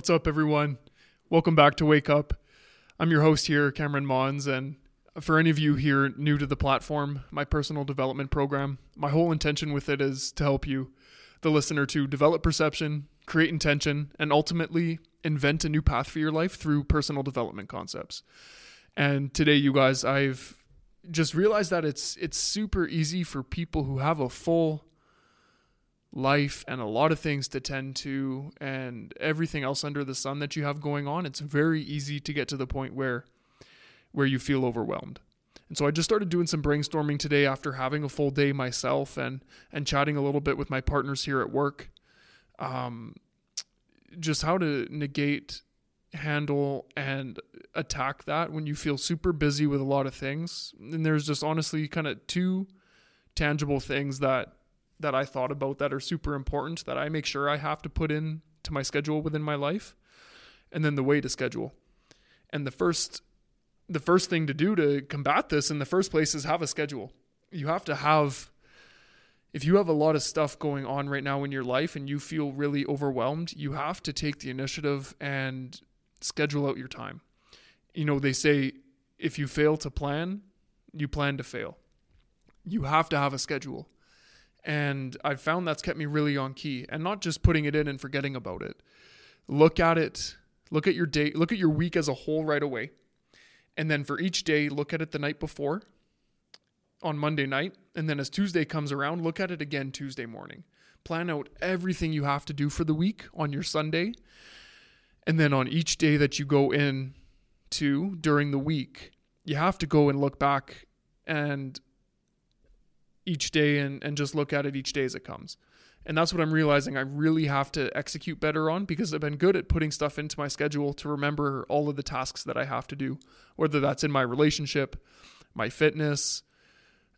What's up, everyone? Welcome back to Wake Up. I'm your host here, Cameron Monds, and for any of you here new to the platform, my personal development program, my whole intention with it is to help you, the listener, to develop perception, create intention, and ultimately invent a new path for your life through personal development concepts. And today, you guys, I've just realized that it's it's super easy for people who have a full life and a lot of things to tend to and everything else under the sun that you have going on it's very easy to get to the point where where you feel overwhelmed. And so i just started doing some brainstorming today after having a full day myself and and chatting a little bit with my partners here at work um just how to negate handle and attack that when you feel super busy with a lot of things. And there's just honestly kind of two tangible things that that I thought about that are super important that I make sure I have to put in to my schedule within my life and then the way to schedule. And the first the first thing to do to combat this in the first place is have a schedule. You have to have if you have a lot of stuff going on right now in your life and you feel really overwhelmed, you have to take the initiative and schedule out your time. You know, they say if you fail to plan, you plan to fail. You have to have a schedule. And I've found that's kept me really on key and not just putting it in and forgetting about it. Look at it, look at your day, look at your week as a whole right away. And then for each day, look at it the night before on Monday night. And then as Tuesday comes around, look at it again Tuesday morning. Plan out everything you have to do for the week on your Sunday. And then on each day that you go in to during the week, you have to go and look back and each day and, and just look at it each day as it comes. And that's what I'm realizing I really have to execute better on because I've been good at putting stuff into my schedule to remember all of the tasks that I have to do, whether that's in my relationship, my fitness,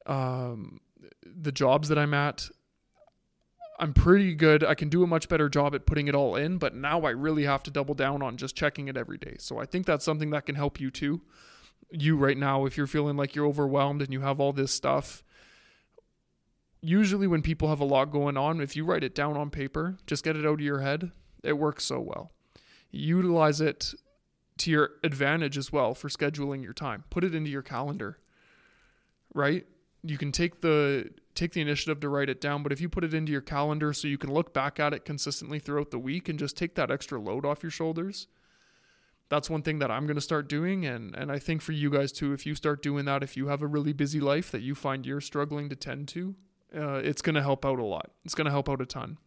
um, the jobs that I'm at. I'm pretty good. I can do a much better job at putting it all in, but now I really have to double down on just checking it every day. So I think that's something that can help you too. You right now, if you're feeling like you're overwhelmed and you have all this stuff, usually when people have a lot going on, if you write it down on paper, just get it out of your head, it works so well. Utilize it to your advantage as well for scheduling your time. Put it into your calendar. Right? You can take the take the initiative to write it down, but if you put it into your calendar so you can look back at it consistently throughout the week and just take that extra load off your shoulders, that's one thing that I'm going to start doing and and I think for you guys too if you start doing that if you have a really busy life that you find you're struggling to tend to uh, it's going to help out a lot. It's going to help out a ton.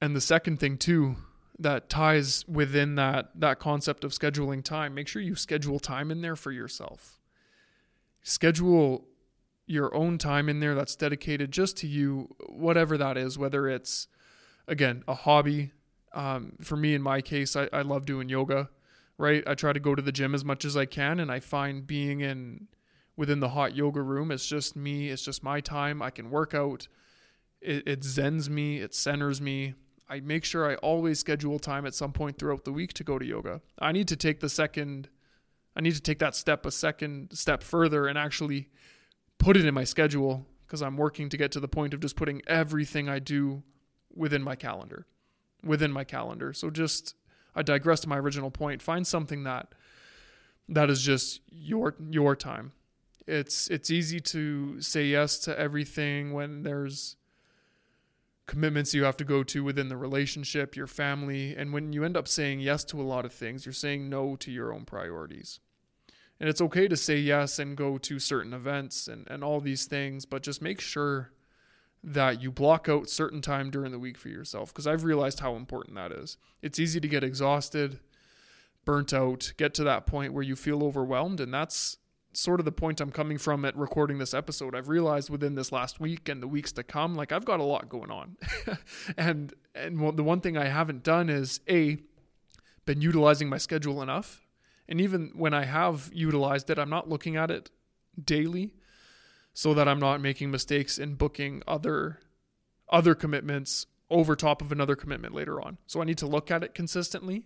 And the second thing too that ties within that that concept of scheduling time, make sure you schedule time in there for yourself. Schedule your own time in there that's dedicated just to you, whatever that is, whether it's again a hobby. Um, for me, in my case, I, I love doing yoga. Right, I try to go to the gym as much as I can, and I find being in within the hot yoga room. It's just me, it's just my time. I can work out. It, it zens me, it centers me. I make sure I always schedule time at some point throughout the week to go to yoga. I need to take the second, I need to take that step a second step further and actually put it in my schedule because I'm working to get to the point of just putting everything I do within my calendar. Within my calendar. So just, I digress to my original point. Find something that that is just your your time it's it's easy to say yes to everything when there's commitments you have to go to within the relationship, your family, and when you end up saying yes to a lot of things, you're saying no to your own priorities. And it's okay to say yes and go to certain events and, and all these things, but just make sure that you block out certain time during the week for yourself because I've realized how important that is. It's easy to get exhausted, burnt out, get to that point where you feel overwhelmed, and that's sort of the point I'm coming from at recording this episode. I've realized within this last week and the weeks to come, like I've got a lot going on, and and the one thing I haven't done is a been utilizing my schedule enough, and even when I have utilized it, I'm not looking at it daily, so that I'm not making mistakes in booking other other commitments over top of another commitment later on. So I need to look at it consistently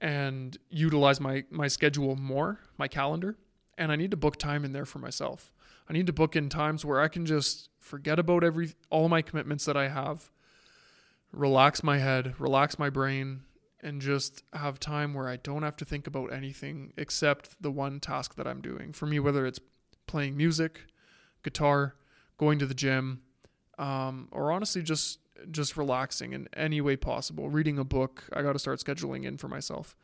and utilize my my schedule more, my calendar and I need to book time in there for myself. I need to book in times where I can just forget about every all my commitments that I have, relax my head, relax my brain, and just have time where I don't have to think about anything except the one task that I'm doing. For me, whether it's playing music, guitar, going to the gym, um, or honestly just just relaxing in any way possible. Reading a book, I got to start scheduling in for myself.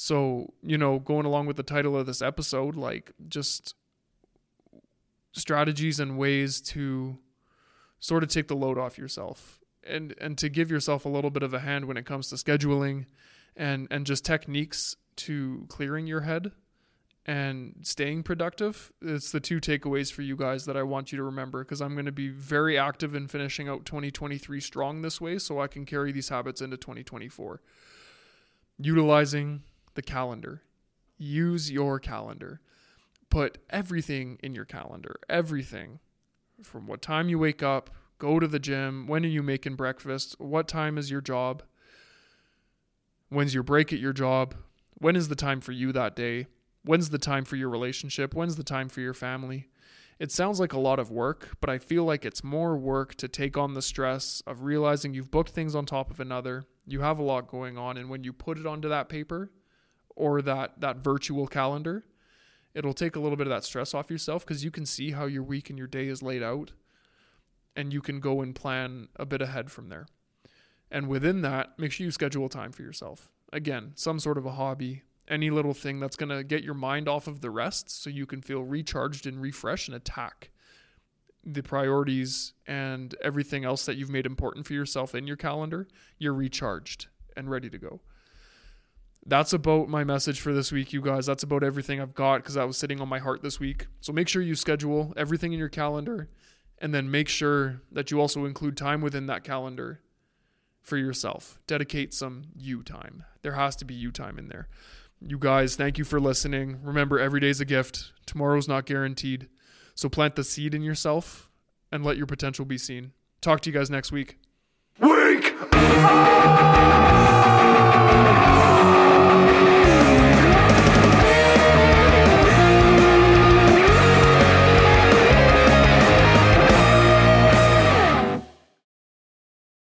So, you know, going along with the title of this episode, like just strategies and ways to sort of take the load off yourself and and to give yourself a little bit of a hand when it comes to scheduling and and just techniques to clearing your head and staying productive. It's the two takeaways for you guys that I want you to remember because I'm going to be very active in finishing out 2023 strong this way so I can carry these habits into 2024. Utilizing the calendar. Use your calendar. Put everything in your calendar. Everything. From what time you wake up, go to the gym, when are you making breakfast, what time is your job, when's your break at your job, when is the time for you that day When's the time for your relationship? When's the time for your family? It sounds like a lot of work, but I feel like it's more work to take on the stress of realizing you've booked things on top of another. You have a lot going on, and when you put it onto that paper or that that virtual calendar, it'll take a little bit of that stress off yourself because you can see how your week and your day is laid out, and you can go and plan a bit ahead from there. And within that, make sure you schedule time for yourself. Again, some sort of a hobby, any little thing that's going to get your mind off of the rest so you can feel recharged and refreshed and attack the priorities and everything else that you've made important for yourself in your calendar, you're recharged and ready to go. That's about my message for this week, you guys. That's about everything I've got because that was sitting on my heart this week. So make sure you schedule everything in your calendar and then make sure that you also include time within that calendar for yourself. Dedicate some you time. There has to be you time in there. You guys, thank you for listening. Remember, every day's a gift. Tomorrow's not guaranteed. So plant the seed in yourself and let your potential be seen. Talk to you guys next week. Up!